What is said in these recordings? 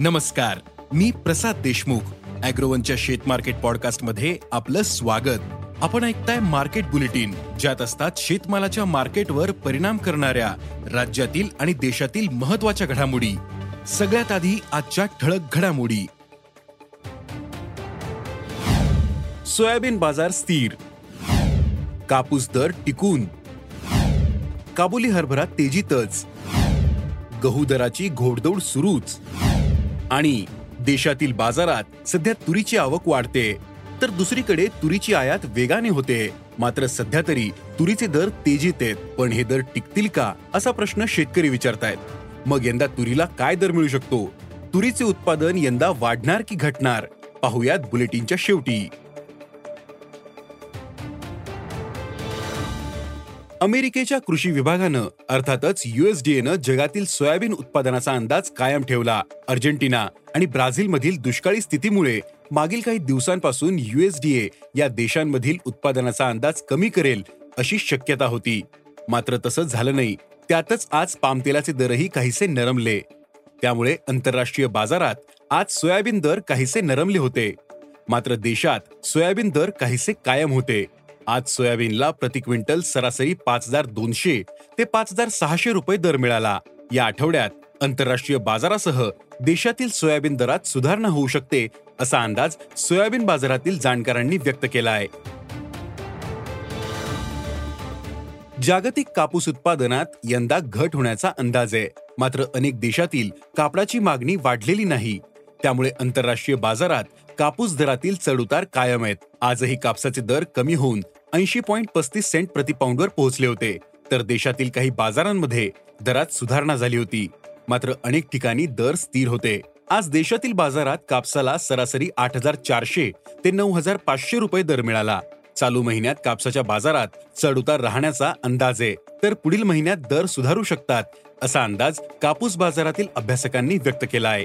नमस्कार मी प्रसाद देशमुख अॅग्रोवनच्या शेत मार्केट पॉडकास्टमध्ये आपलं स्वागत. आपण ऐकताय मार्केट बुलेटिन ज्यात असतात शेतमालाच्या मार्केटवर परिणाम करणाऱ्या राज्यातील आणि देशातील महत्त्वाच्या घडामोडी. सगळ्यात आधी आजच्या ठळक घडामोडी. सोयाबीन बाजार स्थिर. कापूस दर टिकून. काबुली हरभरा तेजीतच. गहू दराची घोडदौड सुरूच. आणि देशातील बाजारात सध्या तुरीची आवक वाढते. तर दुसरीकडे तुरीची आयात वेगाने होते. मात्र सध्या तरी तुरीचे दर तेजीत आहेत. पण हे दर टिकतील का? असा प्रश्न शेतकरी विचारतायत. मग यंदा तुरीला काय दर मिळू शकतो? तुरीचे उत्पादन यंदा वाढणार की घटणार? पाहुयात बुलेटिनच्या शेवटी. अमेरिकेच्या कृषी विभागानं अर्थातच युएसडीएनं जगातील सोयाबीन उत्पादनाचा अंदाज कायम ठेवला. अर्जेंटिना आणि ब्राझीलमधील दुष्काळी स्थितीमुळे मागील काही दिवसांपासून युएसडीए या देशांमधील उत्पादनाचा अंदाज कमी करेल अशी शक्यता होती. मात्र तसं झालं नाही. त्यातच आज पामतेलाचे दरही काहीसे नरमले. त्यामुळे आंतरराष्ट्रीय बाजारात आज सोयाबीन दर काहीसे नरमले होते. मात्र देशात सोयाबीन दर काहीसे कायम होते. आज सोयाबीनला प्रति क्विंटल सरासरी पाच हजार दोनशे ते पाच हजार सहाशे रुपये दर मिळाला. या आठवड्यात आंतरराष्ट्रीय बाजारासह देशातील सोयाबीन दरात सुधारणा होऊ शकते असा अंदाज सोयाबीन बाजारातील जाणकारांनी व्यक्त केला आहे जागतिक कापूस उत्पादनात यंदा घट होण्याचा अंदाज आहे. मात्र अनेक देशातील कापडाची मागणी वाढलेली नाही. त्यामुळे आंतरराष्ट्रीय बाजारात कापूस दरातील चढउतार कायम आहेत. आजही कापसाचे दर कमी होऊन ऐंशी पॉईंट पस्तीस सेंट प्रतिपाऊंडवर पोहोचले होते. तर देशातील काही बाजारांमध्ये दरात सुधारणा झाली होती. मात्र अनेक ठिकाणी दर स्थिर होते. आज देशातील बाजारात कापसाला सरासरी आठ हजार चारशे ते नऊ हजार पाचशे रुपये दर मिळाला. चालू महिन्यात कापसाच्या बाजारात चढउतार राहण्याचा अंदाज आहे. तर पुढील महिन्यात दर सुधारू शकतात असा अंदाज कापूस बाजारातील अभ्यासकांनी व्यक्त केला आहे.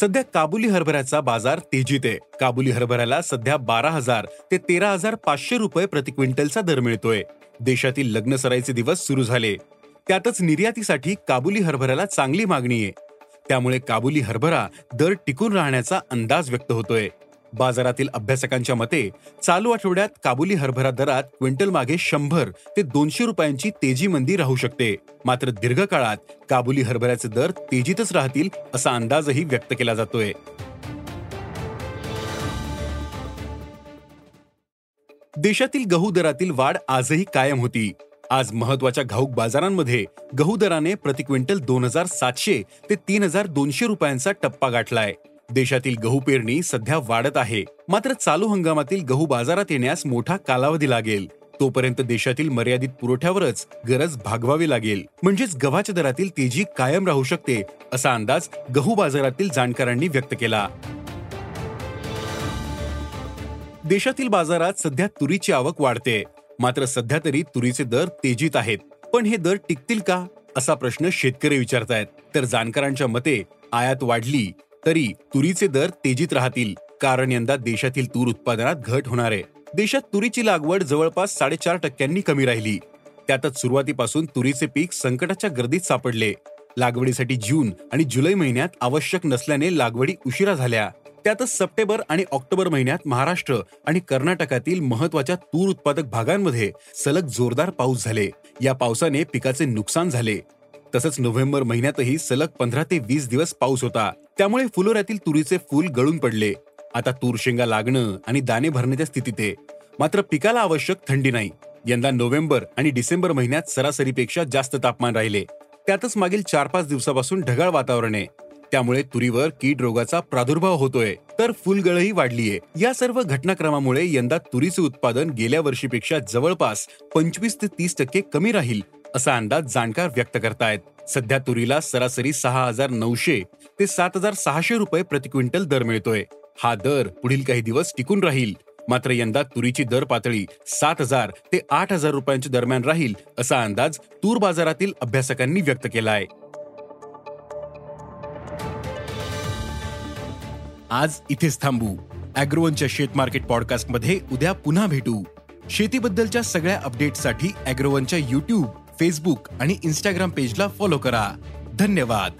सध्या काबुली हरभऱ्याचा बाजार तेजीत आहे. काबुली हरभऱ्याला सध्या बारा हजार ते तेरा हजार पाचशे रुपये प्रति क्विंटलचा दर मिळतोय. देशातील लग्न सराईचे दिवस सुरू झाले. त्यातच निर्यातीसाठी काबुली हरभऱ्याला चांगली मागणी आहे. त्यामुळे काबुली हरभरा दर टिकून राहण्याचा अंदाज व्यक्त होतोय. बाजारातील अभ्यासकांच्या मते चालू आठवड्यात काबुली हरभरा दरात क्विंटल मागे शंभर ते दोनशे रुपयांची तेजी मंदी राहू शकते. मात्र दीर्घकाळात काबुली हरभऱ्याचे दर तेजीतच राहतील असा अंदाजही व्यक्त केला जातोय. देशातील गहू दरातील वाढ आजही कायम होती. आज महत्त्वाच्या घाऊक बाजारांमध्ये गहू दराने प्रति क्विंटल दोन हजार सातशे ते तीन हजार दोनशे रुपयांचा टप्पा गाठलाय. देशातील गहू पेरणी सध्या वाढत आहे. मात्र चालू हंगामातील गहू बाजारात येण्यास मोठा कालावधी लागेल. तोपर्यंत देशातील मर्यादित पुरवठ्यावरच गरज भागवावी लागेल. म्हणजेच गव्हाच्या दरातील तेजी कायम राहू शकते असा अंदाज गहू बाजारातील जाणकारांनी व्यक्त केला. देशातील बाजारात सध्या तुरीची आवक वाढते. मात्र सध्या तरी तुरीचे दर तेजीत आहेत. पण हे दर टिकतील का? असा प्रश्न शेतकरी विचारतायत. तर जाणकारांच्या मते आयात वाढली तरी तुरीचे दर तेजीत राहतील. कारण यंदा देशातील तूर उत्पादनात घट होणार आहे. देशात तुरीची लागवड जवळपास साडेचार टक्क्यांनी कमी राहिली. त्यातच सुरुवातीपासून तुरीचे पीक संकटाच्या गर्दीत सापडले. लागवडीसाठी जून आणि जुलै महिन्यात आवश्यक नसल्याने लागवडी उशिरा झाल्या. त्यातच सप्टेंबर आणि ऑक्टोबर महिन्यात महाराष्ट्र आणि कर्नाटकातील महत्त्वाच्या तूर उत्पादक भागांमध्ये सलग जोरदार पाऊस झाले. या पावसाने पिकाचे नुकसान झाले. तसंच नोव्हेंबर महिन्यातही सलग पंधरा ते वीस दिवस पाऊस होता. त्यामुळे फुलोऱ्यातील तुरीचे फूल गळून पडले. आता तूर शेंगा लागणं आणि दाणे भरण्याच्या स्थितीत. आहे मात्र पिकाला आवश्यक थंडी नाही. यंदा नोव्हेंबर आणि डिसेंबर महिन्यात सरासरीपेक्षा जास्त तापमान राहिले. त्यातच मागील चार पाच दिवसापासून ढगाळ वातावरण आहे. त्यामुळे तुरीवर कीड रोगाचा प्रादुर्भाव होतोय. तर फुलगळही वाढलीये. या सर्व घटनाक्रमामुळे यंदा तुरीचे उत्पादन गेल्या वर्षीपेक्षा जवळपास पंचवीस ते तीस टक्के कमी राहील. असा अंदाज जाणकार व्यक्त करतायत. सध्या तुरीला सरासरी सहा हजार नऊशे ते सात हजार सहाशे रुपये प्रति क्विंटल दर मिळतोय. हा दर पुढील काही दिवस टिकून राहील. मात्र यंदा तुरीची दर पातळी सात हजार ते आठ हजार रुपयांच्या दरम्यान राहील असा अंदाज तूर बाजारातील अभ्यासकांनी व्यक्त केलाय. आज इथेच थांबू. अॅग्रोवनच्या शेत मार्केट पॉडकास्टमध्ये उद्या पुन्हा भेटू. शेतीबद्दलच्या सगळ्या अपडेटसाठी अॅग्रोवनच्या युट्यूब फेसबुक आणि इन्स्टाग्राम पेजला फॉलो करा. धन्यवाद.